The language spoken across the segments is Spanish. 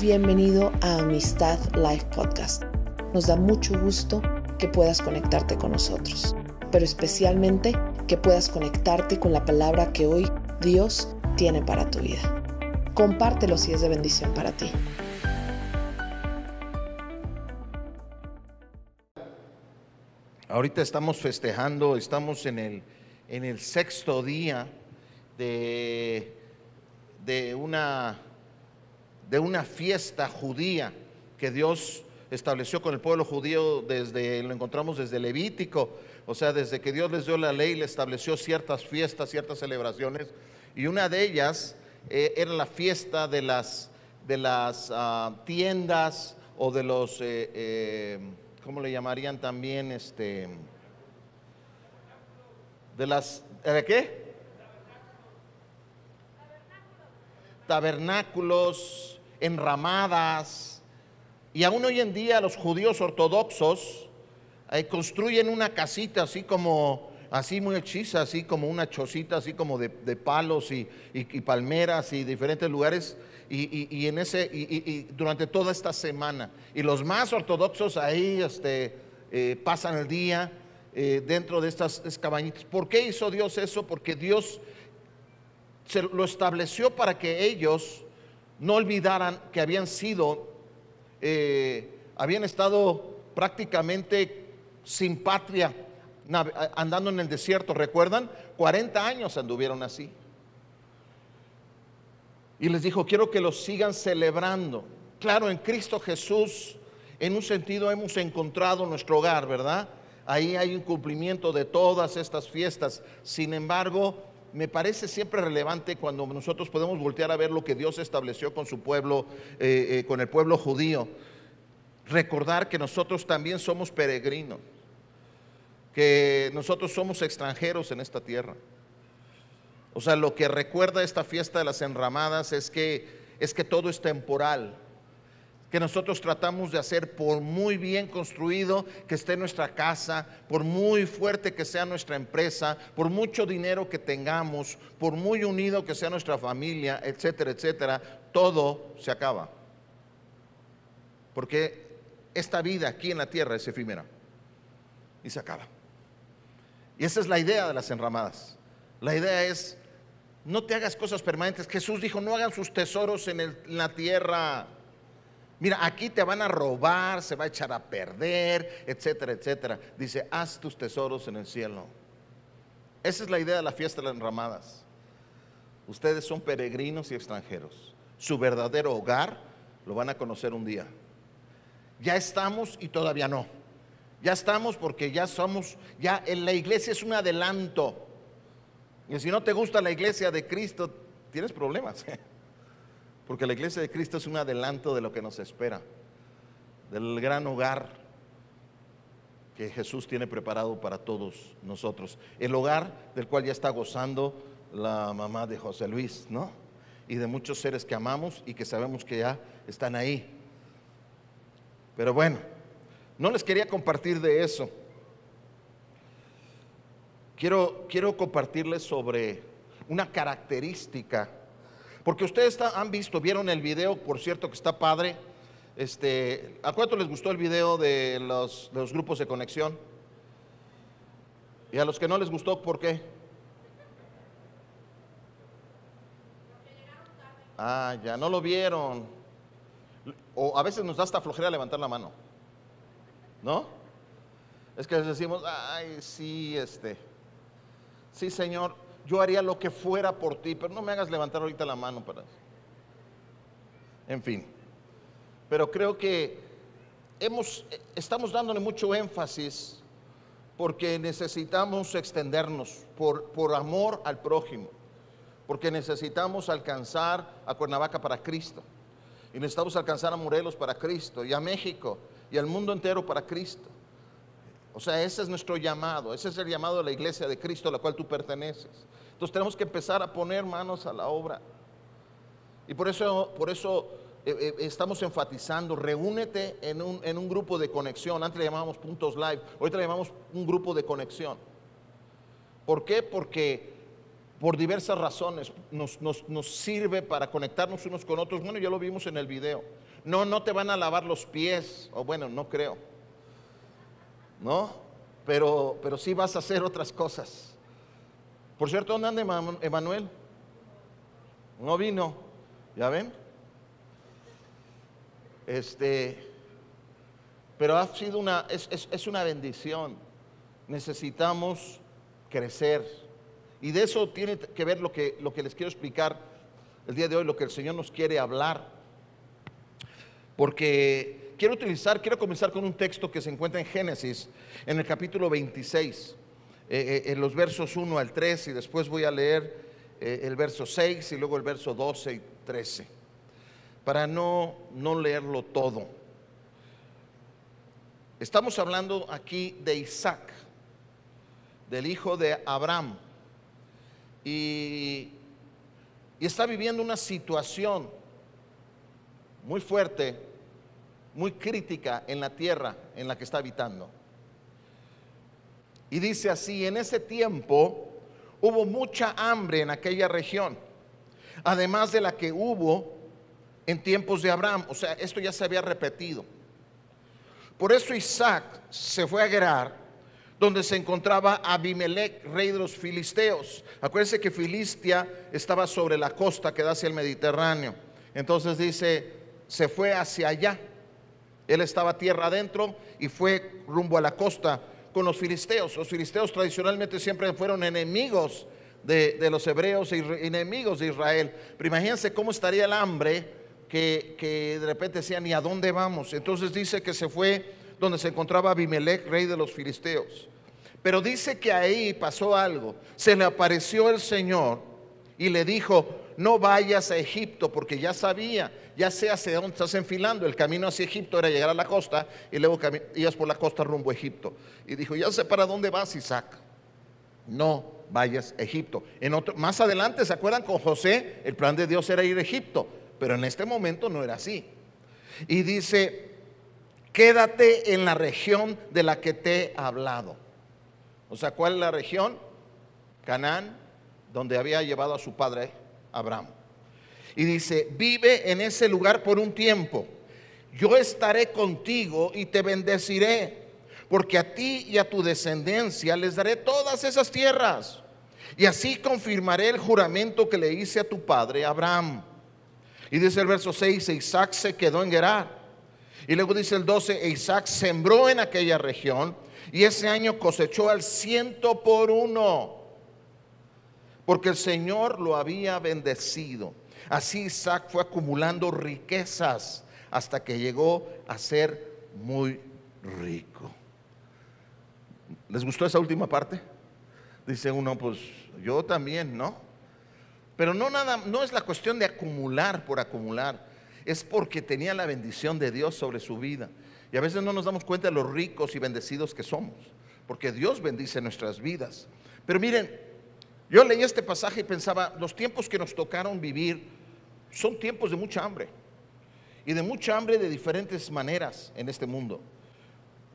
Bienvenido a Amistad Life Podcast. Nos da mucho gusto que puedas conectarte con nosotros, pero especialmente que puedas conectarte con la palabra que hoy Dios tiene para tu vida. Compártelo si es de bendición para ti. Ahorita estamos festejando, estamos en el, en el sexto día de, de, una, de una fiesta judía que Dios estableció con el pueblo judío desde, lo encontramos desde Levítico, o sea, desde que Dios les dio la ley, le estableció ciertas fiestas, ciertas celebraciones, y una de ellas eh, era la fiesta de las, de las ah, tiendas o de los... Eh, eh, ¿cómo le llamarían también? Este, de las, ¿de qué? Tabernáculos, enramadas. Y aún hoy en día los judíos ortodoxos eh, construyen una casita así como, así muy hechiza, así como una chocita, así como de, palos y, y, palmeras y diferentes lugares y, en ese, y, durante toda esta semana. Y los más ortodoxos ahí este, eh, pasan el día eh, dentro de estas cabañitas. ¿Por qué hizo Dios eso? Porque Dios se lo estableció para que ellos no olvidaran que habían sido, eh, habían estado prácticamente sin patria, andando en el desierto. ¿Recuerdan? 40 años anduvieron así. Y les dijo, quiero que lo sigan celebrando. Claro, en Cristo Jesús, en un sentido hemos encontrado nuestro hogar, ¿verdad? Ahí hay un cumplimiento de todas estas fiestas. Sin embargo, me parece siempre relevante cuando nosotros podemos voltear a ver lo que Dios estableció con su pueblo, eh, eh, con el pueblo judío. Recordar que nosotros también somos peregrinos, que nosotros somos extranjeros en esta tierra. O sea, lo que recuerda esta fiesta de las enramadas es que, es que todo es temporal, que nosotros tratamos de hacer por muy bien construido que esté nuestra casa, por muy fuerte que sea nuestra empresa, por mucho dinero que tengamos, por muy unido que sea nuestra familia, etcétera, etcétera, todo se acaba. Porque esta vida aquí en la tierra es efímera y se acaba. Y esa es la idea de las enramadas. La idea es no te hagas cosas permanentes. Jesús dijo, no hagan sus tesoros en, la tierra. Mira, aquí te van a robar, se va a echar a perder, etcétera, etcétera. Dice, haz tus tesoros en el cielo. Esa es la idea de la fiesta de las enramadas. Ustedes son peregrinos y extranjeros. Su verdadero hogar lo van a conocer un día. Ya estamos y todavía no. Ya estamos porque ya somos, ya en la iglesia es un adelanto. Y si no te gusta la iglesia de Cristo, tienes problemas. Porque la iglesia de Cristo es un adelanto de lo que nos espera, del gran hogar que Jesús tiene preparado para todos nosotros. El hogar del cual ya está gozando la mamá de José Luis, ¿no? Y de muchos seres que amamos y que sabemos que ya están ahí. Pero bueno, no les quería compartir de eso. Quiero, quiero compartirles sobre una característica, porque ustedes han visto, vieron el video, por cierto que está padre. Este, ¿A cuánto les gustó el video de los, grupos de conexión? Y a los que no les gustó, ¿por qué? Ah, ya no lo vieron. O a veces nos da hasta flojera levantar la mano. ¿No? Es que les decimos, ay, sí, este, sí Señor, yo haría lo que fuera por ti, pero no me hagas levantar ahorita la mano para eso. En fin, pero creo que hemos, estamos dándole mucho énfasis porque necesitamos extendernos por, por amor al prójimo, porque necesitamos alcanzar a Cuernavaca para Cristo, y necesitamos alcanzar a Morelos para Cristo, y a México, y al mundo entero para Cristo. O sea, ese es nuestro llamado, ese es el llamado de la iglesia de Cristo a la cual tú perteneces. Entonces tenemos que empezar a poner manos a la obra. Y por eso, por eso eh, eh, estamos enfatizando, reúnete en un, en un grupo de conexión. Antes le llamábamos puntos live, hoy le llamamos un grupo de conexión. ¿Por qué? Porque por diversas razones nos, sirve para conectarnos unos con otros. Bueno, ya lo vimos en el video. No, no te van a lavar los pies, o bueno, no creo. ¿No? Pero, pero sí vas a hacer otras cosas. Por cierto, ¿dónde anda Emanuel? No vino, ¿ya ven? Este, pero ha sido una, es, es una bendición. Necesitamos crecer y de eso tiene que ver lo que, lo que les quiero explicar el día de hoy, lo que el Señor nos quiere hablar. Porque quiero utilizar, quiero comenzar con un texto que se encuentra en Génesis, en el capítulo 26, eh, eh, en los versos 1 al 3, y después voy a leer eh, el verso 6 y luego el verso 12 y 13, para no, no leerlo todo. Estamos hablando aquí de Isaac, del hijo de Abraham y, está viviendo una situación muy fuerte, muy crítica en la tierra en la que está habitando. Y dice así, en ese tiempo hubo mucha hambre en aquella región, además de la que hubo en tiempos de Abraham. O sea, esto ya se había repetido. Por eso Isaac se fue a Gerar donde se encontraba Abimelech, rey de los filisteos. Acuérdense que Filistia estaba sobre la costa que da hacia el Mediterráneo. Entonces dice, se fue hacia allá. Él estaba tierra adentro y fue rumbo a la costa con los filisteos. Los filisteos tradicionalmente siempre fueron enemigos de, los hebreos e enemigos de Israel. Pero imagínense cómo estaría el hambre que, que de repente decían, ¿y a dónde vamos? Entonces dice que se fue donde se encontraba Abimelech, rey de los filisteos. Pero dice que ahí pasó algo. Se le apareció el Señor y le dijo, no vayas a Egipto, porque ya sabía, ya sé hacia dónde estás enfilando. El camino hacia Egipto era llegar a la costa y luego ibas por la costa rumbo a Egipto. Y dijo, ya sé para dónde vas, Isaac. No vayas a Egipto. En otro, más adelante, ¿se acuerdan con José? El plan de Dios era ir a Egipto, pero en este momento no era así. Y dice, quédate en la región de la que te he hablado. O sea, ¿cuál es la región? Canaán, donde había llevado a su padre Abraham. Y dice, vive en ese lugar por un tiempo. Yo estaré contigo y te bendeciré, porque a ti y a tu descendencia les daré todas esas tierras. Y así confirmaré el juramento que le hice a tu padre Abraham. Y dice el verso 6, Isaac se quedó en Gerar y luego dice el 12, Isaac sembró en aquella región y ese año cosechó al ciento por uno, porque el Señor lo había bendecido. Así Isaac fue acumulando riquezas hasta que llegó a ser muy rico. ¿Les gustó esa última parte? Dice uno, pues yo también, ¿no? Pero no nada, no es la cuestión de acumular por acumular es porque tenía la bendición de Dios sobre su vida. Y a veces no nos damos cuenta de los ricos y bendecidos que somos, porque Dios bendice nuestras vidas. Pero miren, yo leí este pasaje y pensaba, los tiempos que nos tocaron vivir son tiempos de mucha hambre. Y de mucha hambre de diferentes maneras en este mundo.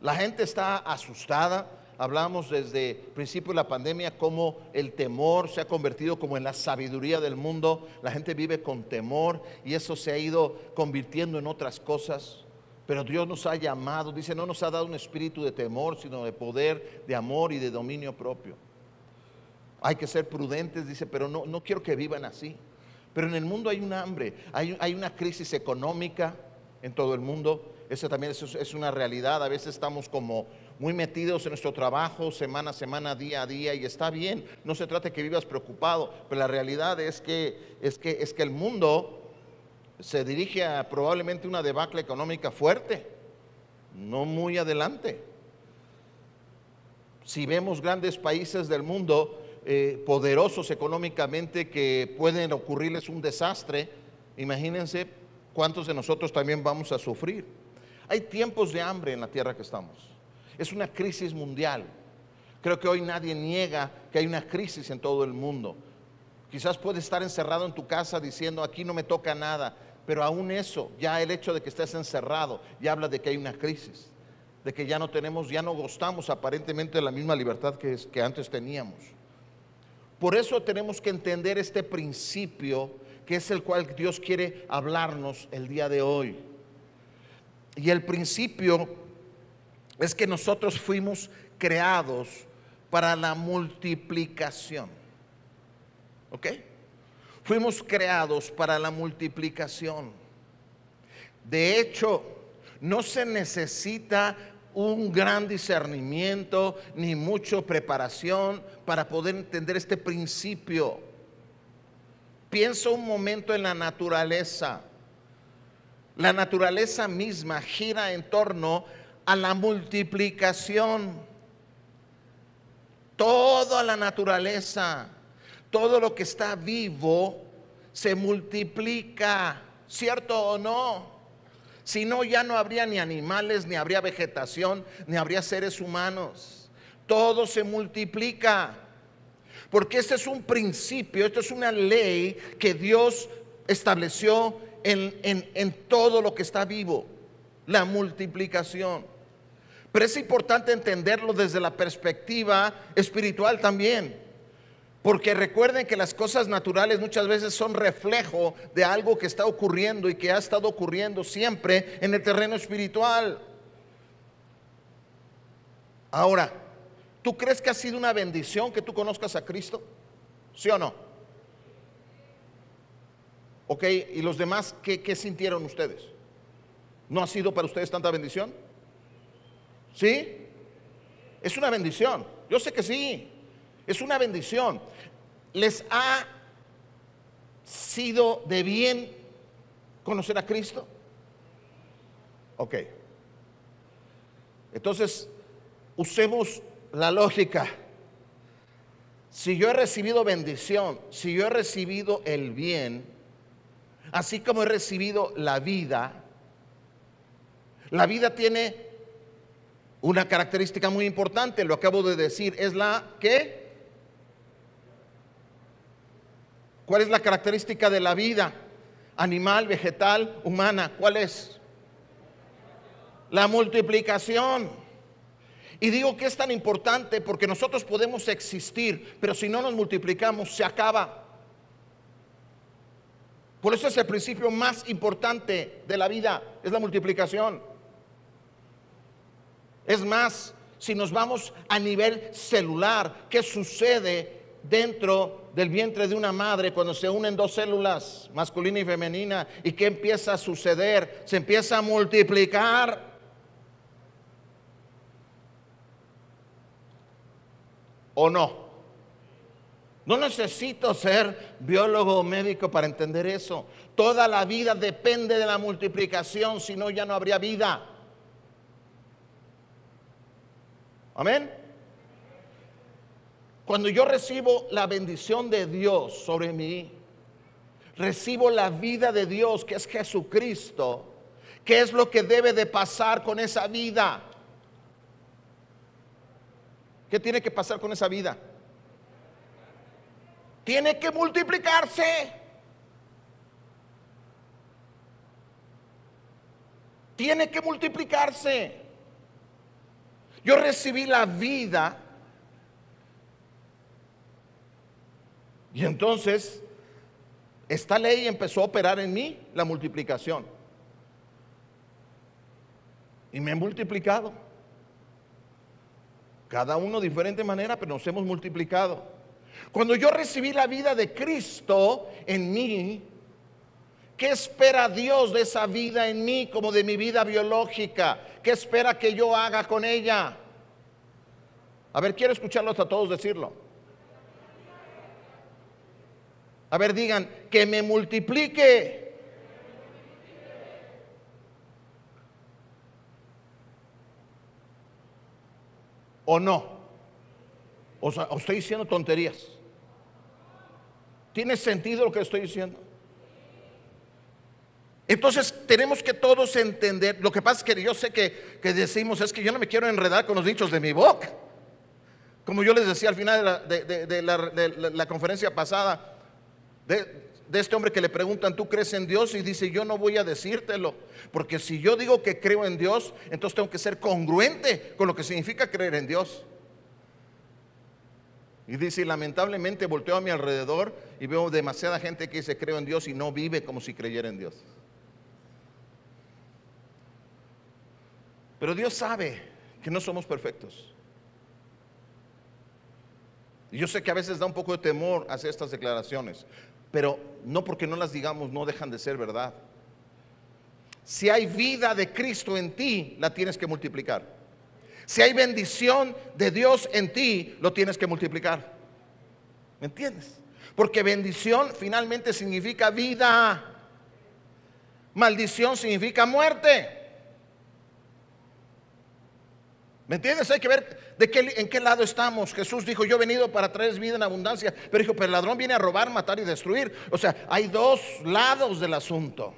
La gente está asustada, Hablamos desde el principio de la pandemia cómo el temor se ha convertido como en la sabiduría del mundo. La gente vive con temor y eso se ha ido convirtiendo en otras cosas. Pero Dios nos ha llamado, dice, no nos ha dado un espíritu de temor, sino de poder, de amor y de dominio propio. Hay que ser prudentes, dice, pero no, no quiero que vivan así. Pero en el mundo hay un hambre, hay, una crisis económica en todo el mundo. Eso también es una realidad. A veces estamos como muy metidos en nuestro trabajo semana a semana, día a día, y está bien, no se trata de que vivas preocupado, pero la realidad es que, es que, es que el mundo se dirige a probablemente una debacle económica fuerte, no muy adelante. Si vemos grandes países del mundo eh, poderosos económicamente que pueden ocurrirles un desastre, imagínense cuántos de nosotros también vamos a sufrir. Hay tiempos de hambre en la tierra que estamos. Es una crisis mundial. Creo que hoy nadie niega que hay una crisis en todo el mundo. Quizás puedes estar encerrado en tu casa diciendo, aquí no me toca nada, pero aún eso, ya el hecho de que estés encerrado, ya habla de que hay una crisis, de que ya no tenemos, ya no gozamos aparentemente de la misma libertad que, que antes teníamos. Por eso tenemos que entender este principio que es el cual Dios quiere hablarnos el día de hoy. Y el principio es que nosotros fuimos creados para la multiplicación. ¿Ok? Fuimos creados para la multiplicación. De hecho, no se necesita un gran discernimiento ni mucha preparación para poder entender este principio. Pienso un momento en la naturaleza. La naturaleza misma gira en torno a la multiplicación. Toda la naturaleza, todo lo que está vivo, se multiplica, ¿cierto o no? Si no, ya no habría ni animales, ni habría vegetación, ni habría seres humanos. Todo se multiplica. Porque este es un principio, esto es una ley que Dios estableció en, en todo lo que está vivo, la multiplicación. Pero es importante entenderlo desde la perspectiva espiritual también. Porque recuerden que las cosas naturales muchas veces son reflejo de algo que está ocurriendo y que ha estado ocurriendo siempre en el terreno espiritual. Ahora, ¿Tú crees que ha sido una bendición que tú conozcas a Cristo? ¿Sí o no? Ok, ¿y los demás qué, sintieron ustedes? ¿No ha sido para ustedes tanta bendición? ¿Sí? Es una bendición. Yo sé que sí. Es una bendición. ¿Les ha sido de bien conocer a Cristo? Ok. Entonces, usemos la lógica. Si yo he recibido bendición, si yo he recibido el bien, así como he recibido la vida, la vida tiene una característica muy importante, lo acabo de decir, es la que... ¿Cuál es la característica de la vida? Animal, vegetal, humana. ¿Cuál es? La multiplicación. Y digo que es tan importante porque nosotros podemos existir, pero si no nos multiplicamos, se acaba. Por eso es el principio más importante de la vida, es la multiplicación. Es más, si nos vamos a nivel celular, ¿qué sucede dentro del vientre de una madre cuando se unen dos células, masculina y femenina? ¿Y qué empieza a suceder? Se empieza a multiplicar. ¿O no? No necesito ser biólogo o médico para entender eso. Toda la vida depende de la multiplicación, si no ya no habría vida. Amén. Cuando yo recibo la bendición de Dios sobre mí, recibo la vida de Dios que es Jesucristo. ¿Qué es lo que debe de pasar con esa vida? ¿Qué tiene que pasar con esa vida? Tiene que multiplicarse. Tiene que multiplicarse. Yo recibí la vida y entonces esta ley empezó a operar en mí, la multiplicación. Y me he multiplicado. Cada uno de diferente manera, pero nos hemos multiplicado. Cuando yo recibí la vida de Cristo en mí, ¿qué espera Dios de esa vida en mí como de mi vida biológica? ¿Qué espera que yo haga con ella? A ver, quiero escucharlos a todos decirlo. A ver, digan, que me multiplique. ¿O no? O sea, estoy diciendo tonterías. ¿Tiene sentido lo que estoy diciendo? Entonces tenemos que todos entender, lo que pasa es que yo sé que, decimos, es que yo no me quiero enredar con los dichos de mi boca. Como yo les decía al final de la, conferencia pasada, de, este hombre que le preguntan, ¿tú crees en Dios? Y dice, yo no voy a decírtelo, porque si yo digo que creo en Dios, entonces tengo que ser congruente con lo que significa creer en Dios. Y dice, lamentablemente volteo a mi alrededor y veo demasiada gente que dice creo en Dios y no vive como si creyera en Dios. Pero Dios sabe que no somos perfectos. Y yo sé que a veces da un poco de temor hacer estas declaraciones, pero no porque no las digamos no dejan de ser verdad. Si hay vida de Cristo en ti, la tienes que multiplicar. Si hay bendición de Dios en ti, lo tienes que multiplicar. ¿Me entiendes? Porque bendición finalmente significa vida. Maldición significa muerte. ¿Me entiendes? Hay que ver de qué, en qué lado estamos. Jesús dijo, yo he venido para traer vida en abundancia. Pero dijo, pero el ladrón viene a robar, matar y destruir. O sea, hay dos lados del asunto.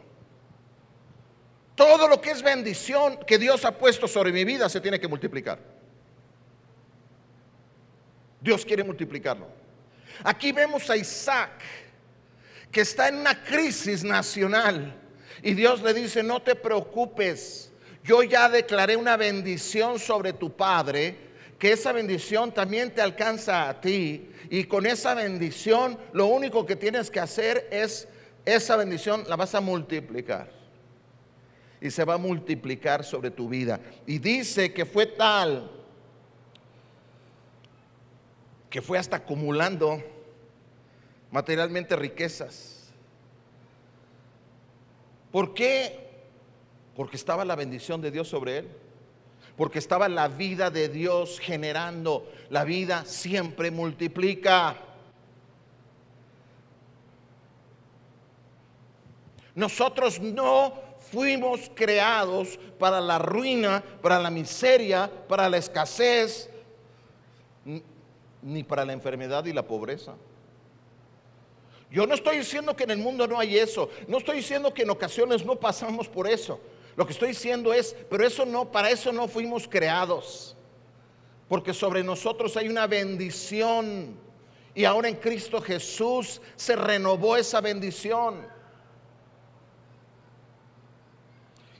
Todo lo que es bendición que Dios ha puesto sobre mi vida se tiene que multiplicar. Dios quiere multiplicarlo. Aquí vemos a Isaac que está en una crisis nacional y Dios le dice, no te preocupes, yo ya declaré una bendición sobre tu padre, que esa bendición también te alcanza a ti y con esa bendición lo único que tienes que hacer es, esa bendición la vas a multiplicar y se va a multiplicar sobre tu vida. Y dice que fue tal que fue hasta acumulando materialmente riquezas. ¿Por qué? Porque estaba la bendición de Dios sobre él. Porque estaba la vida de Dios generando. La vida siempre multiplica. Nosotros no fuimos creados para la ruina, para la miseria, para la escasez, ni para la enfermedad y la pobreza. Yo no estoy diciendo que en el mundo no hay eso, no estoy diciendo que en ocasiones no pasamos por eso. Lo que estoy diciendo es, pero eso no, para eso no fuimos creados. Porque sobre nosotros hay una bendición. Y ahora en Cristo Jesús se renovó esa bendición.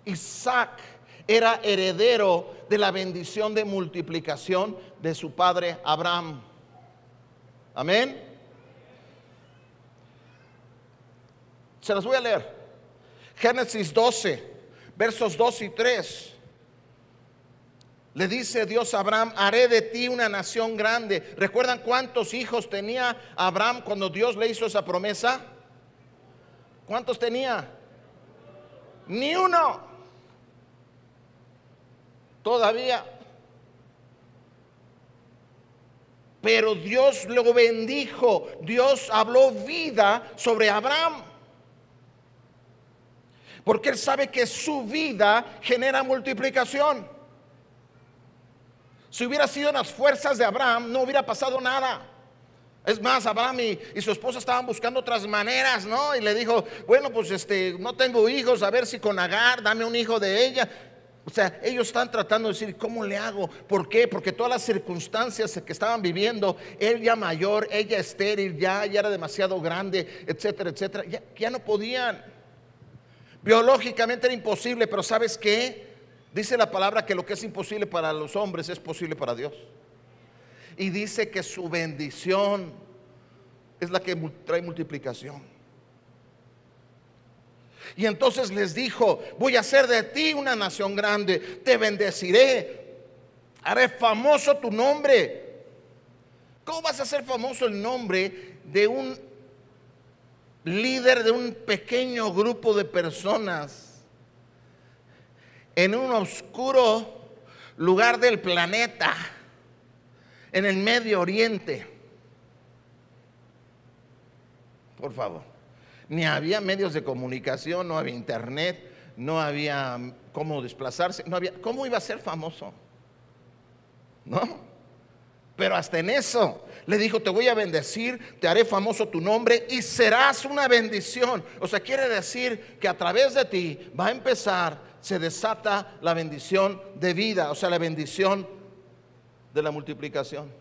Isaac era heredero de la bendición de multiplicación de su padre Abraham. Amén. Se las voy a leer. Génesis 12, versos 2 y 3. Le dice Dios a Abraham, haré de ti una nación grande. ¿Recuerdan cuántos hijos tenía Abraham cuando Dios le hizo esa promesa? ¿Cuántos tenía? Ni uno todavía. Pero Dios lo bendijo, Dios habló vida sobre Abraham. Porque él sabe que su vida genera multiplicación. Si hubiera sido en las fuerzas de Abraham, no hubiera pasado nada. Es más, Abraham y, su esposa estaban buscando otras maneras, ¿no? Y le dijo, bueno, pues este, no tengo hijos, a ver si con Agar, dame un hijo de ella. O sea, ellos están tratando de decir, ¿cómo le hago? ¿Por qué? Porque todas las circunstancias que estaban viviendo, él ya mayor, ella estéril, ya, ya era demasiado grande, etcétera, etcétera, ya no podían. Biológicamente era imposible, pero ¿sabes qué? Dice la palabra que lo que es imposible para los hombres es posible para Dios. Y dice que su bendición es la que trae multiplicación. Y entonces les dijo, voy a hacer de ti una nación grande, te bendeciré, haré famoso tu nombre. ¿Cómo vas a hacer famoso el nombre de un líder de un pequeño grupo de personas en un oscuro lugar del planeta, en el Medio Oriente? Por favor ni había medios de comunicación, no había internet, no había cómo desplazarse, no había, ¿cómo iba a ser famoso? ¿No? Pero hasta en eso le dijo, te voy a bendecir, te haré famoso tu nombre y serás una bendición. O sea, quiere decir que a través de ti va a empezar, se desata la bendición de vida, o sea, la bendición de la multiplicación.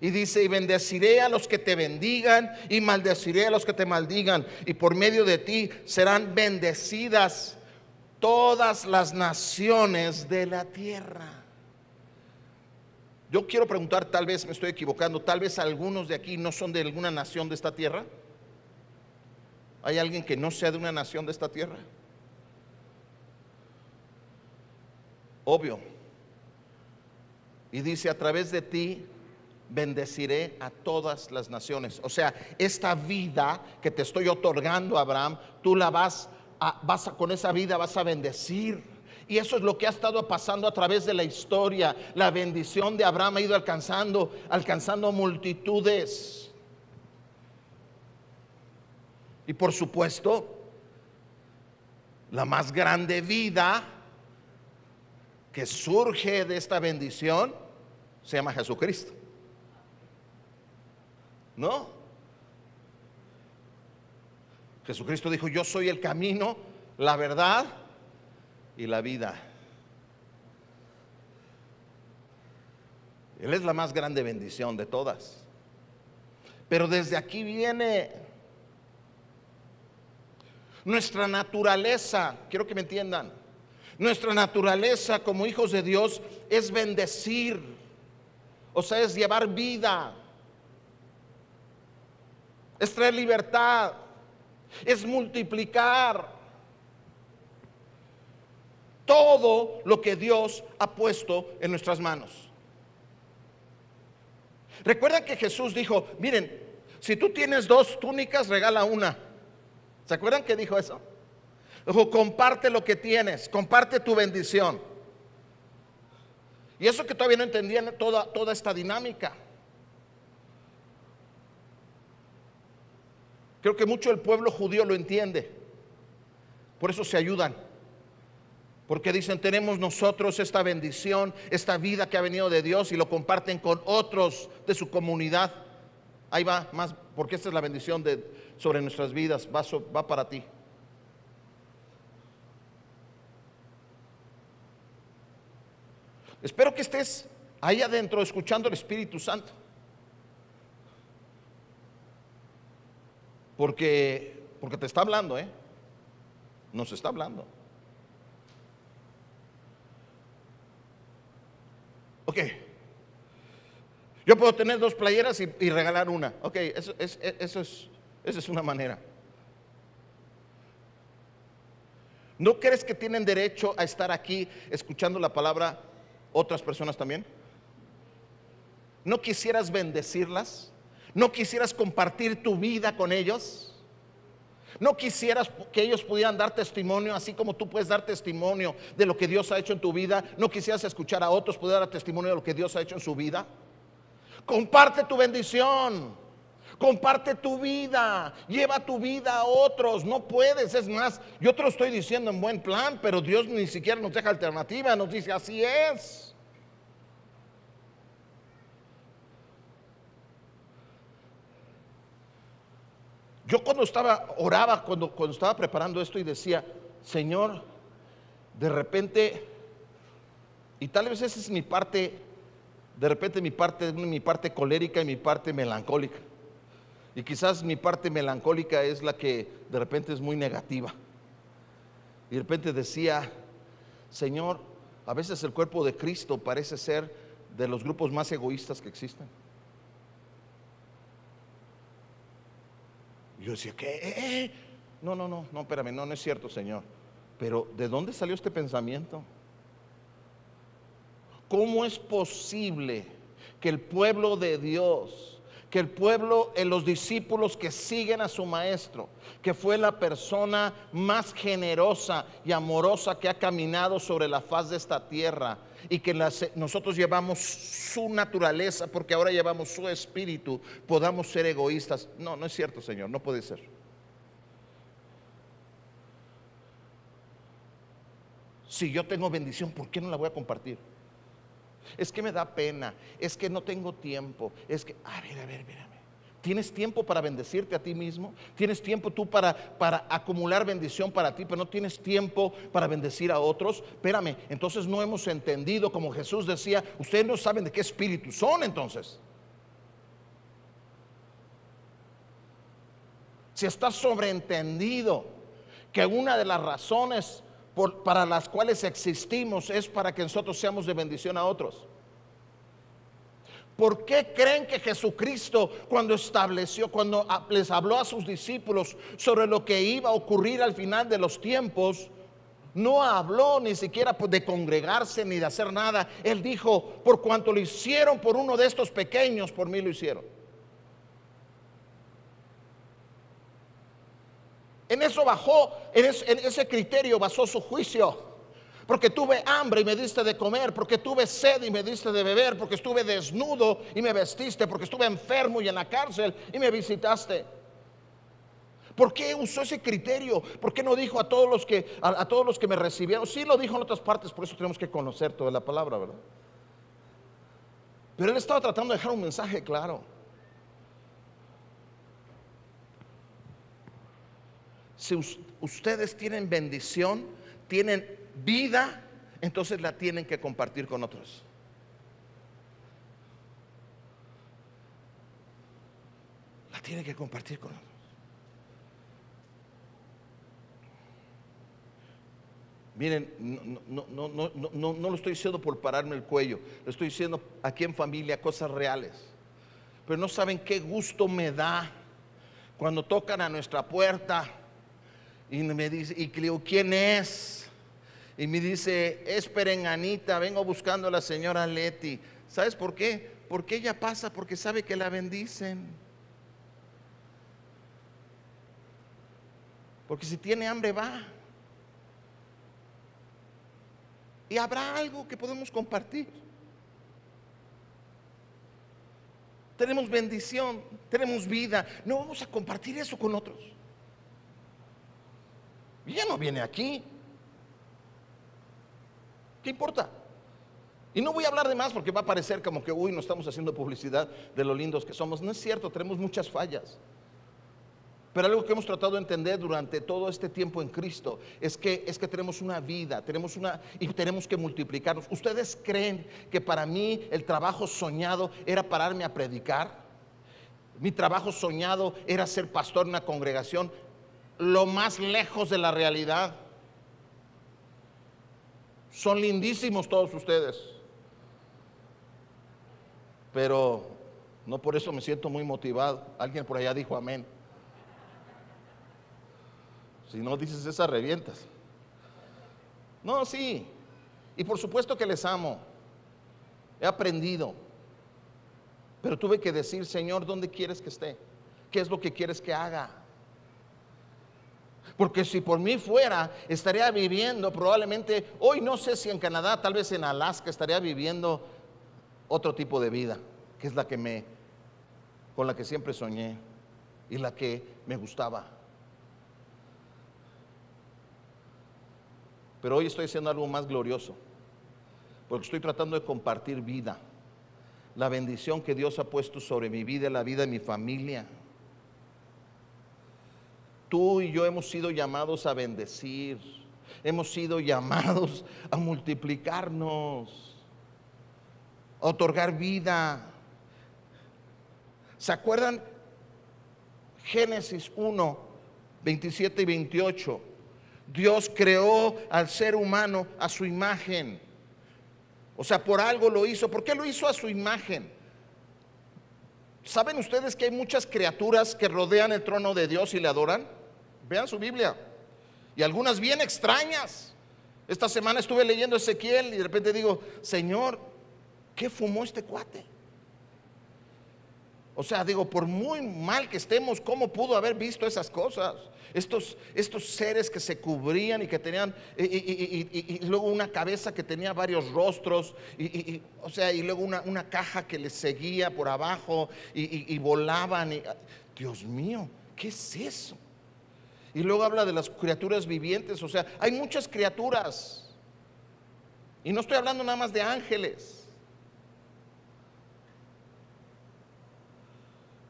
Y dice, y bendeciré a los que te bendigan y maldeciré a los que te maldigan. Y por medio de ti serán bendecidas todas las naciones de la tierra. Yo quiero preguntar, tal vez me estoy equivocando, tal vez algunos de aquí no son de alguna nación de esta tierra. ¿Hay alguien que no sea de una nación de esta tierra? Obvio. Y dice, a través de ti bendeciré a todas las naciones. O sea, esta vida que te estoy otorgando, Abraham, tú la vas a, vas a, con esa vida vas a bendecir. Y eso es lo que ha estado pasando a través de la historia. La bendición de Abraham ha ido alcanzando, alcanzando multitudes. Y por supuesto, la más grande vida que surge de esta bendición se llama Jesucristo. ¿No? Jesucristo dijo, yo soy el camino, la verdad y la vida. Él es la más grande bendición de todas. Pero desde aquí viene nuestra naturaleza, quiero que me entiendan, nuestra naturaleza como hijos de Dios es bendecir, o sea, es llevar vida, es traer libertad, es multiplicar todo lo que Dios ha puesto en nuestras manos. Recuerda que Jesús dijo, miren, si tú tienes dos túnicas, regala una. ¿Se acuerdan que dijo eso? Dijo, comparte lo que tienes, comparte tu bendición. Y eso que todavía no entendían toda, toda esta dinámica. Creo que mucho el pueblo judío lo entiende. Por eso se ayudan. Porque dicen, tenemos nosotros esta bendición, esta vida que ha venido de Dios y lo comparten con otros de su comunidad. Ahí va, más, porque esta es la bendición de, sobre nuestras vidas, va, va para ti. Espero que estés ahí adentro escuchando el Espíritu Santo. Porque, porque te está hablando, ¿eh? Nos está hablando. Ok. Yo puedo tener dos playeras y, regalar una. Ok, eso, es, eso es, esa es una manera. ¿No crees que tienen derecho a estar aquí escuchando la palabra otras personas también? ¿No quisieras bendecirlas? ¿No quisieras compartir tu vida con ellos? ¿No quisieras que ellos pudieran dar testimonio, así como tú puedes dar testimonio de lo que Dios ha hecho en tu vida? ¿No quisieras escuchar a otros poder dar testimonio de lo que Dios ha hecho en su vida? Comparte tu bendición. Comparte tu vida, lleva tu vida a otros, no puedes, es más, yo te lo estoy diciendo en buen plan, pero Dios ni siquiera nos deja alternativa, nos dice así es. Yo cuando estaba, oraba, cuando, cuando estaba preparando esto y decía, Señor, de repente, y tal vez esa es mi parte, de repente mi parte, mi parte colérica y mi parte melancólica. Y quizás mi parte melancólica es la que de repente es muy negativa. Y de repente decía, Señor, a veces el cuerpo de Cristo parece ser de los grupos más egoístas que existen. Yo decía, ¿qué? Eh, eh". No, no, no, no, espérame, no, no es cierto, Señor. Pero ¿de dónde salió este pensamiento? ¿Cómo es posible que el pueblo de Dios, que el pueblo, en los discípulos que siguen a su maestro, que fue la persona más generosa y amorosa que ha caminado sobre la faz de esta tierra, y que nosotros llevamos su naturaleza, porque ahora llevamos su espíritu, podamos ser egoístas. No, no es cierto, Señor, no puede ser. Si yo tengo bendición, ¿por qué no la voy a compartir? Es que me da pena, es que no tengo tiempo, es que, a ver, a ver, ¿Tienes tiempo para bendecirte a ti mismo? ¿Tienes tiempo tú para, para acumular bendición para ti, pero no tienes tiempo para bendecir a otros? Espérame, entonces no hemos entendido, como Jesús decía, ustedes no saben de qué espíritu son entonces. Si está sobreentendido que una de las razones para las cuales existimos es para que nosotros seamos de bendición a otros. ¿Por qué creen que Jesucristo cuando estableció, cuando les habló a sus discípulos sobre lo que iba a ocurrir al final de los tiempos, no habló ni siquiera de congregarse ni de hacer nada? Él dijo, por cuanto lo hicieron por uno de estos pequeños, por mí lo hicieron. En eso bajó, en ese, criterio basó su juicio. Porque tuve hambre y me diste de comer, porque tuve sed y me diste de beber, porque estuve desnudo y me vestiste, porque estuve enfermo y en la cárcel y me visitaste. ¿Por qué usó ese criterio? ¿Por qué no dijo a todos los que a, todos los que me recibieron? Sí lo dijo en otras partes, por eso tenemos que conocer toda la palabra, ¿verdad? Pero él estaba tratando de dejar un mensaje claro. Si ustedes tienen bendición, tienen vida, entonces la tienen que compartir con otros. La tienen que compartir con otros. Miren, no, lo estoy diciendo por pararme el cuello, lo estoy diciendo aquí en familia, cosas reales. Pero no saben qué gusto me da cuando tocan a nuestra puerta y me dice, y le ¿quién es? Y me dice, es Perenganita, vengo buscando a la señora Leti. ¿Sabes por qué? Porque ella pasa porque sabe que la bendicen. Porque si tiene hambre va. Y habrá algo que podemos compartir. Tenemos bendición, tenemos vida. No vamos a compartir eso con otros. Ya no viene aquí. ¿Qué importa? Y no voy a hablar de más porque va a parecer como que, uy, no estamos haciendo publicidad de lo lindos que somos. No es cierto, tenemos muchas fallas. Pero algo que hemos tratado de entender durante todo este tiempo en Cristo es que, es que tenemos una vida, tenemos una y tenemos que multiplicarnos. ¿Ustedes creen que para mí el trabajo soñado era pararme a predicar? Mi trabajo soñado era ser pastor en una congregación lo más lejos de la realidad. Son lindísimos todos ustedes. Pero no por eso me siento muy motivado. Alguien por allá dijo amén. Si no dices esa, revientas. No, sí. Y por supuesto que les amo. He aprendido. Pero tuve que decir, Señor, ¿dónde quieres que esté? ¿Qué es lo que quieres que haga? Porque si por mí fuera, estaría viviendo probablemente, hoy no sé si en Canadá, tal vez en Alaska, estaría viviendo otro tipo de vida, que es la que me, con la que siempre soñé y la que me gustaba. Pero hoy estoy haciendo algo más glorioso, porque estoy tratando de compartir vida, la bendición que Dios ha puesto sobre mi vida, la vida de mi familia Tú y yo hemos sido llamados a bendecir, hemos sido llamados a multiplicarnos, a otorgar vida. ¿Se acuerdan? Génesis 1, 27 y 28. Dios creó al ser humano a su imagen. O sea, por algo lo hizo. ¿Por qué lo hizo a su imagen? ¿Saben ustedes que hay muchas criaturas que rodean el trono de Dios y le adoran? Vean su Biblia. Y algunas bien extrañas. Esta semana estuve leyendo Ezequiel y de repente digo, Señor, ¿qué fumó este cuate? O sea, digo, por muy mal que estemos, ¿cómo pudo haber visto esas cosas? Estos, estos seres que se cubrían y que tenían, y, luego una cabeza que tenía varios rostros, y, o sea, y luego una, una, caja que les seguía por abajo y, volaban. Dios mío, ¿qué es eso? Y luego habla de las criaturas vivientes, o sea, hay muchas criaturas. Y no estoy hablando nada más de ángeles.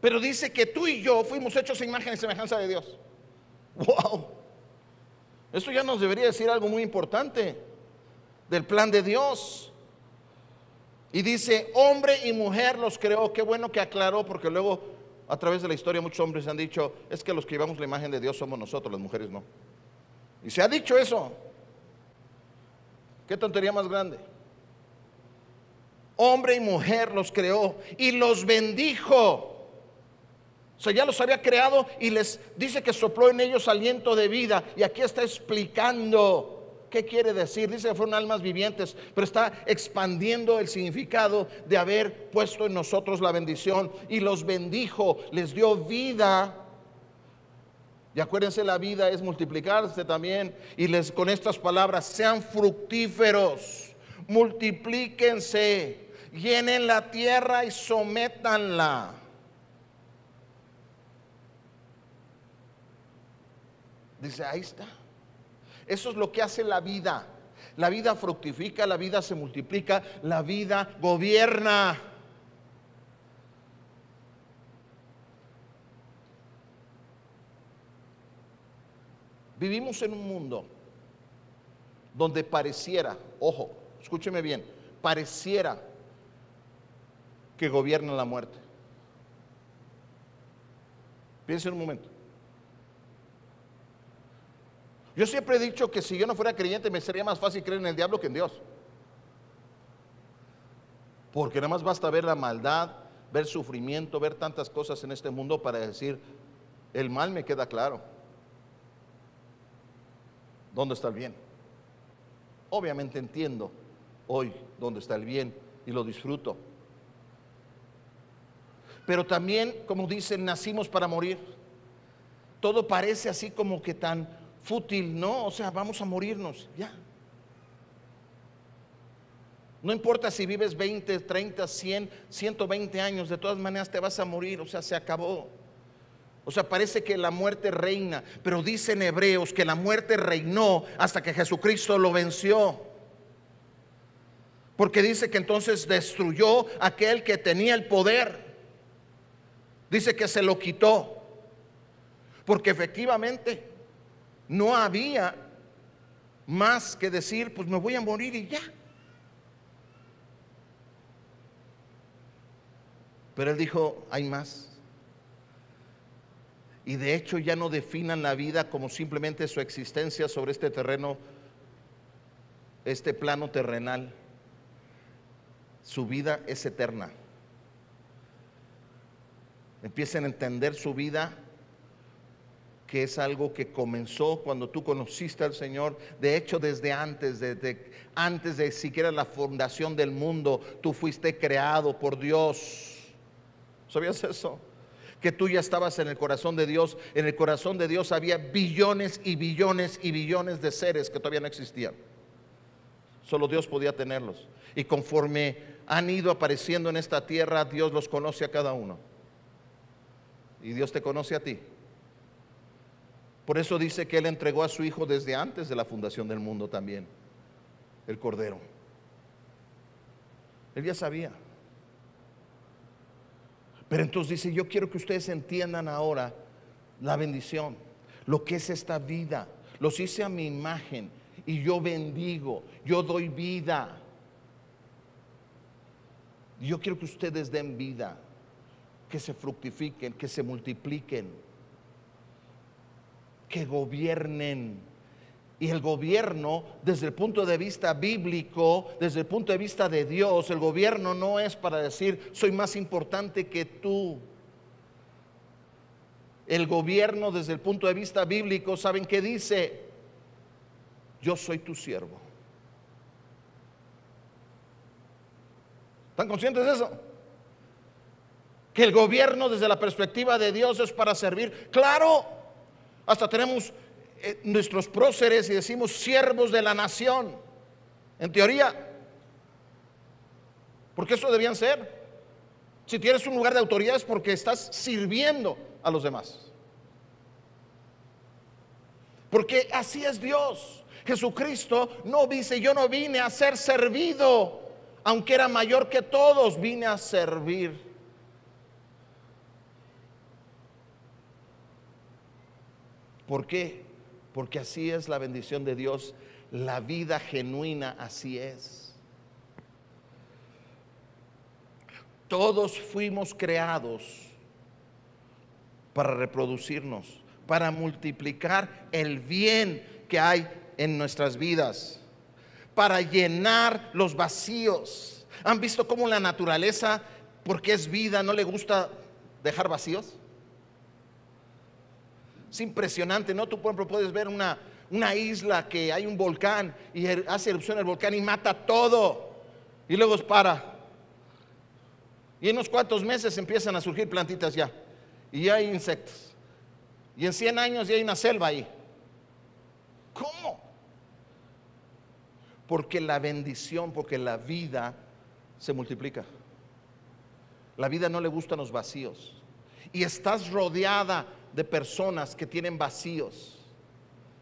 Pero dice que tú y yo fuimos hechos a imagen y semejanza de Dios. ¡Wow! Eso ya nos debería decir algo muy importante del plan de Dios. Y dice, hombre y mujer los creó. Qué bueno que aclaró, porque luego a través de la historia muchos hombres han dicho, es que los que llevamos la imagen de Dios somos nosotros, las mujeres no. Y se ha dicho eso. ¿Qué tontería más grande? Hombre y mujer los creó y los bendijo. O sea, ya los había creado y les dice que sopló en ellos aliento de vida. Y aquí está explicando qué quiere decir. Dice que fueron almas vivientes, pero está expandiendo el significado de haber puesto en nosotros la bendición. Y los bendijo, les dio vida. Y acuérdense, la vida es multiplicarse también. Y les con estas palabras, sean fructíferos, multiplíquense llenen la tierra y sométanla. Dice, ahí está. Eso es lo que hace la vida. La vida fructifica, la vida se multiplica, la vida gobierna. Vivimos en un mundo donde pareciera, ojo, escúcheme bien, pareciera que gobierna la muerte. Piense un momento. Yo siempre he dicho que si yo no fuera creyente me sería más fácil creer en el diablo que en Dios. Porque nada más basta ver la maldad, ver sufrimiento, ver tantas cosas en este mundo para decir, el mal me queda claro. ¿Dónde está el bien? Obviamente entiendo hoy dónde está el bien y lo disfruto. Pero también, como dicen, nacimos para morir. Todo parece así como que tan fútil, ¿no? O sea, vamos a morirnos, ya. No importa si vives 20, 30, 100, 120 años, de todas maneras te vas a morir, o sea, se acabó. O sea, parece que la muerte reina, pero dicen hebreos que la muerte reinó hasta que Jesucristo lo venció. Porque dice que entonces destruyó aquel que tenía el poder. Dice que se lo quitó. Porque efectivamente no había más que decir, pues me voy a morir y ya. Pero él dijo, hay más. Y de hecho ya no definan la vida como simplemente su existencia sobre este terreno, este plano terrenal. Su vida es eterna empiecen a entender su vida, que es algo que comenzó cuando tú conociste al Señor. De hecho, desde antes, desde antes de siquiera la fundación del mundo, tú fuiste creado por Dios. ¿Sabías eso? Que tú ya estabas en el corazón de Dios. En el corazón de Dios había billones y billones y billones de seres que todavía no existían. Solo Dios podía tenerlos. Y conforme han ido apareciendo en esta tierra, Dios los conoce a cada uno y Dios te conoce a ti. Por eso dice que Él entregó a su Hijo desde antes de la fundación del mundo también, el Cordero. Él ya sabía. Pero entonces dice, yo quiero que ustedes entiendan ahora la bendición, lo que es esta vida. Los hice a mi imagen y yo bendigo, yo doy vida. Yo quiero que ustedes den vida que se fructifiquen, que se multipliquen, que gobiernen. Y el gobierno, desde el punto de vista bíblico, desde el punto de vista de Dios, el gobierno no es para decir, soy más importante que tú. El gobierno, desde el punto de vista bíblico, ¿saben qué dice? Yo soy tu siervo. ¿Están conscientes de eso? que el gobierno desde la perspectiva de Dios es para servir. Claro, hasta tenemos eh, nuestros próceres y decimos siervos de la nación, en teoría, porque eso debían ser. Si tienes un lugar de autoridad es porque estás sirviendo a los demás. Porque así es Dios. Jesucristo no dice, yo no vine a ser servido, aunque era mayor que todos, vine a servir ¿Por qué? Porque así es la bendición de Dios, la vida genuina así es. Todos fuimos creados para reproducirnos, para multiplicar el bien que hay en nuestras vidas, para llenar los vacíos, ¿Han visto cómo la naturaleza, porque es vida, no le gusta dejar vacíos? Es impresionante, ¿no? Tú, por ejemplo, puedes ver una, una isla que hay un volcán y er, hace erupción el volcán y mata todo. Y luego para. Y en unos cuantos meses empiezan a surgir plantitas ya. Y ya hay insectos. Y en 100 años ya hay una selva ahí. ¿Cómo? Porque la bendición, porque la vida se multiplica. La vida no le gustan los vacíos. Y estás rodeada de personas que tienen vacíos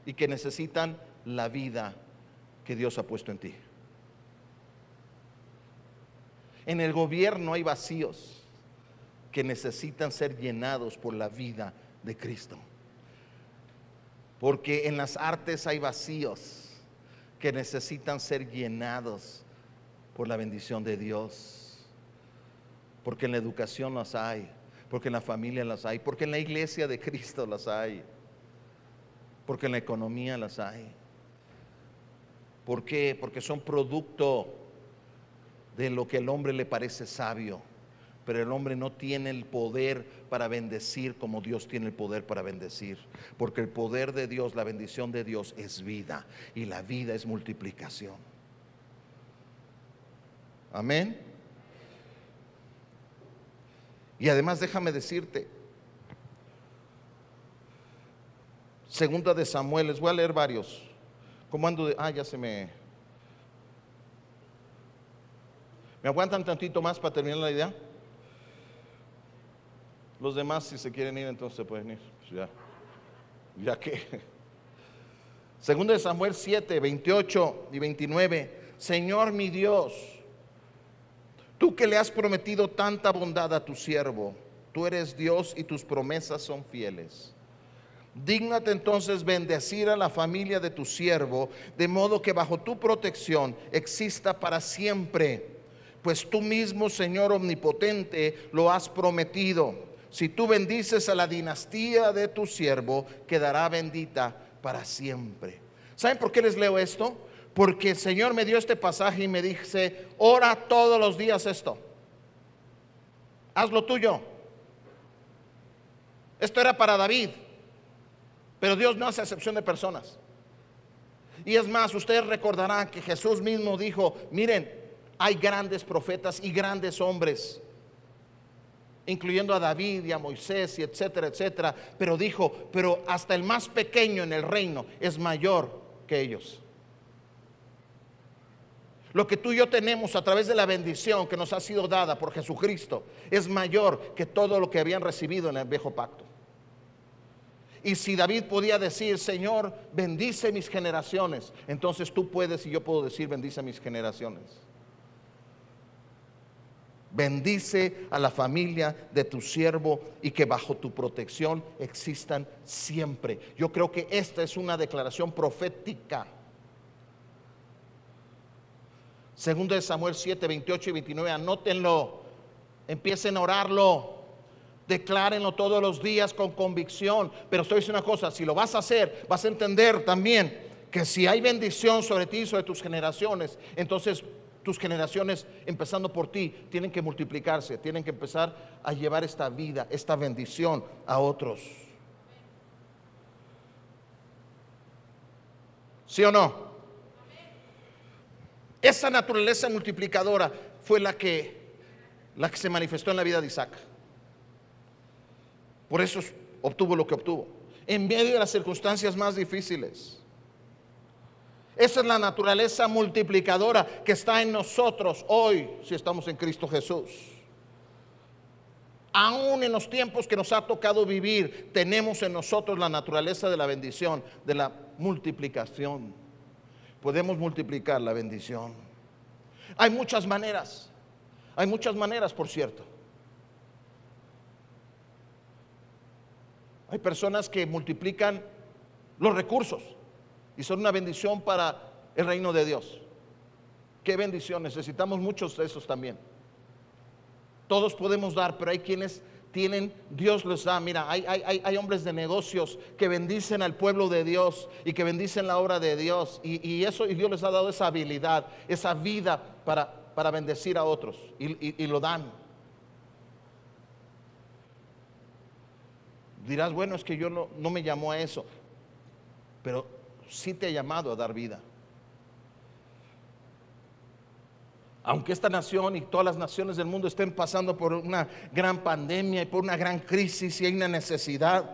y que necesitan la vida que Dios ha puesto en ti. En el gobierno hay vacíos que necesitan ser llenados por la vida de Cristo. Porque en las artes hay vacíos que necesitan ser llenados por la bendición de Dios. Porque en la educación las hay, porque en la familia las hay, porque en la iglesia de Cristo las hay, porque en la economía las hay. ¿Por qué? Porque son producto de lo que el hombre le parece sabio, pero el hombre no tiene el poder para bendecir como Dios tiene el poder para bendecir, porque el poder de Dios, la bendición de Dios es vida y la vida es multiplicación. Amén. Y además déjame decirte, segunda de Samuel, les voy a leer varios. ¿Cómo ando de, ah, ya se me ¿Me aguantan tantito más para terminar la idea? Los demás, si se quieren ir, entonces se pueden ir. Pues ya, ya que. Segundo de Samuel 7, 28 y 29. Señor mi Dios, tú que le has prometido tanta bondad a tu siervo, tú eres Dios y tus promesas son fieles. Dígnate entonces bendecir a la familia de tu siervo, de modo que bajo tu protección exista para siempre pues tú mismo, Señor omnipotente, lo has prometido. Si tú bendices a la dinastía de tu siervo, quedará bendita para siempre. ¿Saben por qué les leo esto? Porque el Señor me dio este pasaje y me dice, ora todos los días esto. Hazlo tuyo. Esto era para David, pero Dios no hace excepción de personas. Y es más, ustedes recordarán que Jesús mismo dijo, miren, hay grandes profetas y grandes hombres, incluyendo a David y a Moisés y etcétera, etcétera. Pero dijo, pero hasta el más pequeño en el reino es mayor que ellos. Lo que tú y yo tenemos a través de la bendición que nos ha sido dada por Jesucristo es mayor que todo lo que habían recibido en el viejo pacto. Y si David podía decir, Señor, bendice mis generaciones, entonces tú puedes y yo puedo decir, bendice mis generaciones. Bendice a la familia de tu siervo y que bajo tu protección existan siempre. Yo creo que esta es una declaración profética. Segundo de Samuel 7, 28 y 29, anótenlo, empiecen a orarlo, declárenlo todos los días con convicción. Pero estoy diciendo una cosa, si lo vas a hacer, vas a entender también que si hay bendición sobre ti y sobre tus generaciones, entonces tus generaciones, empezando por ti, tienen que multiplicarse, tienen que empezar a llevar esta vida, esta bendición a otros. ¿Sí o no? Esa naturaleza multiplicadora fue la que, la que se manifestó en la vida de Isaac. Por eso obtuvo lo que obtuvo. En medio de las circunstancias más difíciles. Esa es la naturaleza multiplicadora que está en nosotros hoy si estamos en Cristo Jesús. Aún en los tiempos que nos ha tocado vivir, tenemos en nosotros la naturaleza de la bendición, de la multiplicación. Podemos multiplicar la bendición. Hay muchas maneras, hay muchas maneras, por cierto. Hay personas que multiplican los recursos y son una bendición para el reino de Dios. Qué bendición, necesitamos muchos de esos también. Todos podemos dar, pero hay quienes tienen, Dios les da. Mira, hay, hay, hombres de negocios que bendicen al pueblo de Dios y que bendicen la obra de Dios. Y, y, eso, y Dios les ha dado esa habilidad, esa vida para para bendecir a otros y, y lo dan. Dirás, bueno, es que yo no, no me llamó a eso, pero sí te ha llamado a dar vida. Aunque esta nación y todas las naciones del mundo estén pasando por una gran pandemia y por una gran crisis y hay una necesidad,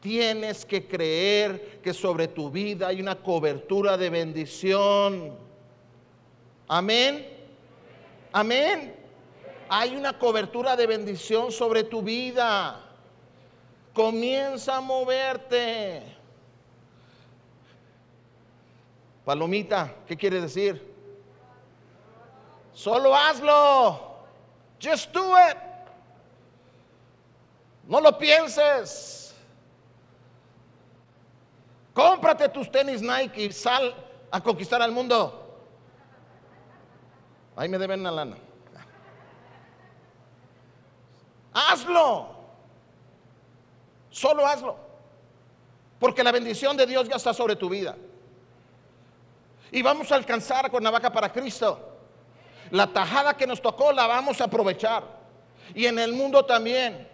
tienes que creer que sobre tu vida hay una cobertura de bendición. Amén. Amén. Hay una cobertura de bendición sobre tu vida. Comienza a moverte. Palomita, ¿qué quiere decir? Solo hazlo. Just do it. No lo pienses. Cómprate tus tenis Nike y sal a conquistar al mundo. Ahí me deben una lana. Hazlo. Solo hazlo. Porque la bendición de Dios ya está sobre tu vida. Y vamos a alcanzar con navaja para Cristo. La tajada que nos tocó la vamos a aprovechar. Y en el mundo también.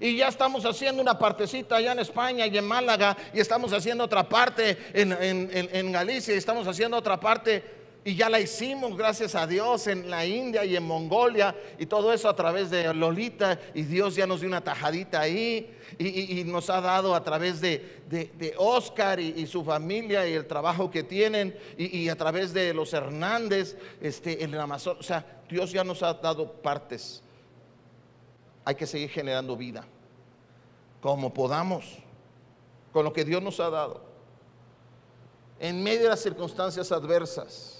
Y ya estamos haciendo una partecita allá en España y en Málaga. Y estamos haciendo otra parte en, en Galicia. Y estamos haciendo otra parte y ya la hicimos, gracias a Dios, en la India y en Mongolia y todo eso a través de Lolita. Y Dios ya nos dio una tajadita ahí y, nos ha dado a través de, Oscar y, su familia y el trabajo que tienen y, a través de los Hernández este, en el Amazon. O sea, Dios ya nos ha dado partes. Hay que seguir generando vida como podamos, con lo que Dios nos ha dado. En medio de las circunstancias adversas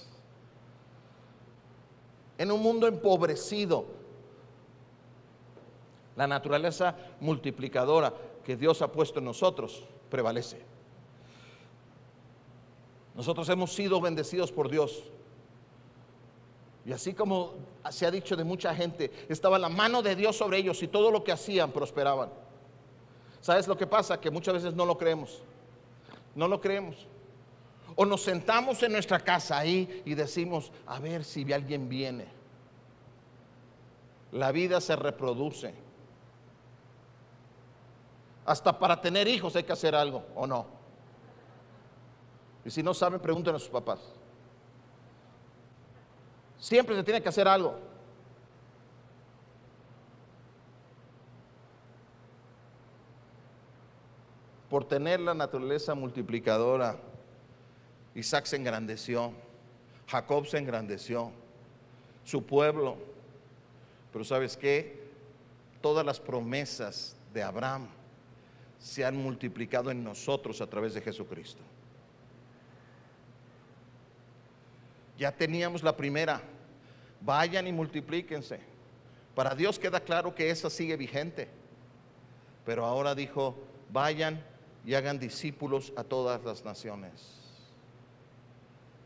en un mundo empobrecido. La naturaleza multiplicadora que Dios ha puesto en nosotros prevalece. Nosotros hemos sido bendecidos por Dios. Y así como se ha dicho de mucha gente, estaba la mano de Dios sobre ellos y todo lo que hacían prosperaban. ¿Sabes lo que pasa? Que muchas veces no lo creemos. No lo creemos. O nos sentamos en nuestra casa ahí y decimos, a ver si alguien viene. La vida se reproduce. Hasta para tener hijos hay que hacer algo, ¿o no? Y si no saben, pregunten a sus papás. Siempre se tiene que hacer algo. Por tener la naturaleza multiplicadora Isaac se engrandeció, Jacob se engrandeció, su pueblo. Pero sabes qué? Todas las promesas de Abraham se han multiplicado en nosotros a través de Jesucristo. Ya teníamos la primera, vayan y multiplíquense. Para Dios queda claro que esa sigue vigente. Pero ahora dijo, vayan y hagan discípulos a todas las naciones.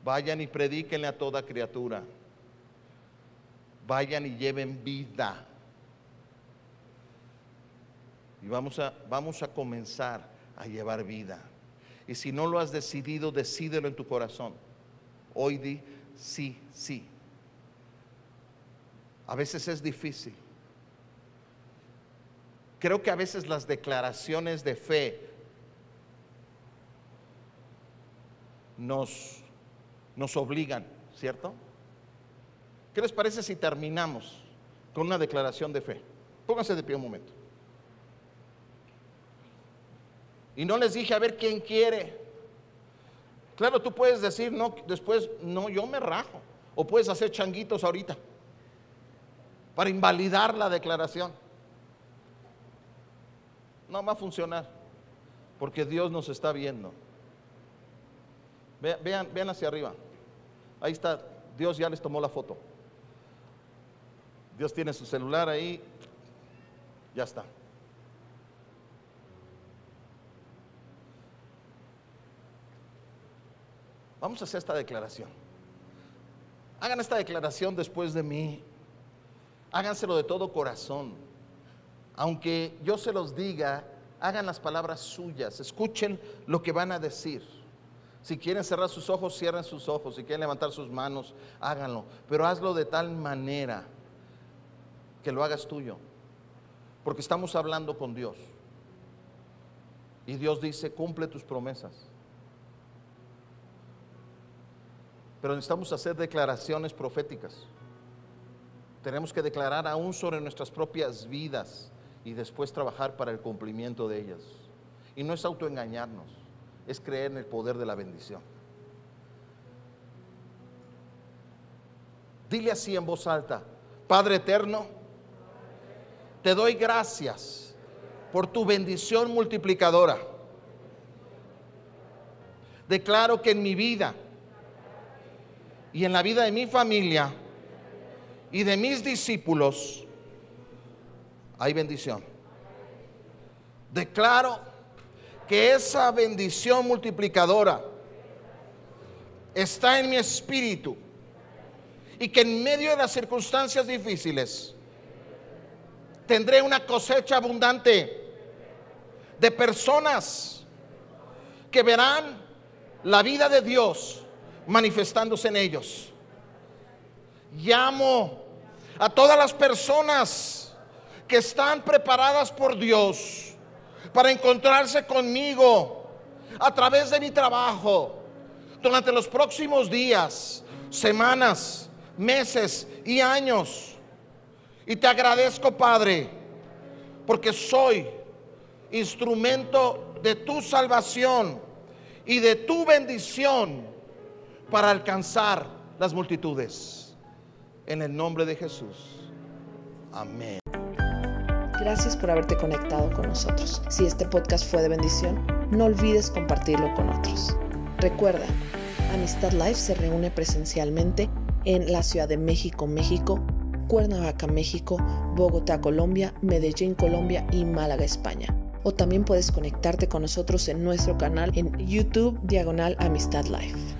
Vayan y predíquenle a toda criatura. Vayan y lleven vida. Y vamos a, vamos a comenzar a llevar vida. Y si no lo has decidido, decídelo en tu corazón. Hoy di sí, sí. A veces es difícil. Creo que a veces las declaraciones de fe nos nos obligan, ¿cierto? ¿Qué les parece si terminamos con una declaración de fe? Pónganse de pie un momento. Y no les dije a ver quién quiere. Claro, tú puedes decir, no, después, no, yo me rajo. O puedes hacer changuitos ahorita para invalidar la declaración. No va a funcionar, porque Dios nos está viendo. Vean, vean hacia arriba. Ahí está, Dios ya les tomó la foto. Dios tiene su celular ahí, ya está. Vamos a hacer esta declaración. Hagan esta declaración después de mí. Háganselo de todo corazón. Aunque yo se los diga, hagan las palabras suyas. Escuchen lo que van a decir. Si quieren cerrar sus ojos, cierren sus ojos. Si quieren levantar sus manos, háganlo. Pero hazlo de tal manera que lo hagas tuyo. Porque estamos hablando con Dios. Y Dios dice, cumple tus promesas. Pero necesitamos hacer declaraciones proféticas. Tenemos que declarar aún sobre nuestras propias vidas y después trabajar para el cumplimiento de ellas. Y no es autoengañarnos, es creer en el poder de la bendición. Dile así en voz alta, Padre eterno, te doy gracias por tu bendición multiplicadora. Declaro que en mi vida y en la vida de mi familia y de mis discípulos hay bendición. Declaro que esa bendición multiplicadora está en mi espíritu y que en medio de las circunstancias difíciles tendré una cosecha abundante de personas que verán la vida de Dios manifestándose en ellos. Llamo a todas las personas que están preparadas por Dios para encontrarse conmigo a través de mi trabajo durante los próximos días, semanas, meses y años. Y te agradezco, Padre, porque soy instrumento de tu salvación y de tu bendición para alcanzar las multitudes. En el nombre de Jesús. Amén. Gracias por haberte conectado con nosotros. Si este podcast fue de bendición, no olvides compartirlo con otros. Recuerda, Amistad Life se reúne presencialmente en la Ciudad de México, México, Cuernavaca, México, Bogotá, Colombia, Medellín, Colombia y Málaga, España. O también puedes conectarte con nosotros en nuestro canal en YouTube Diagonal Amistad Life.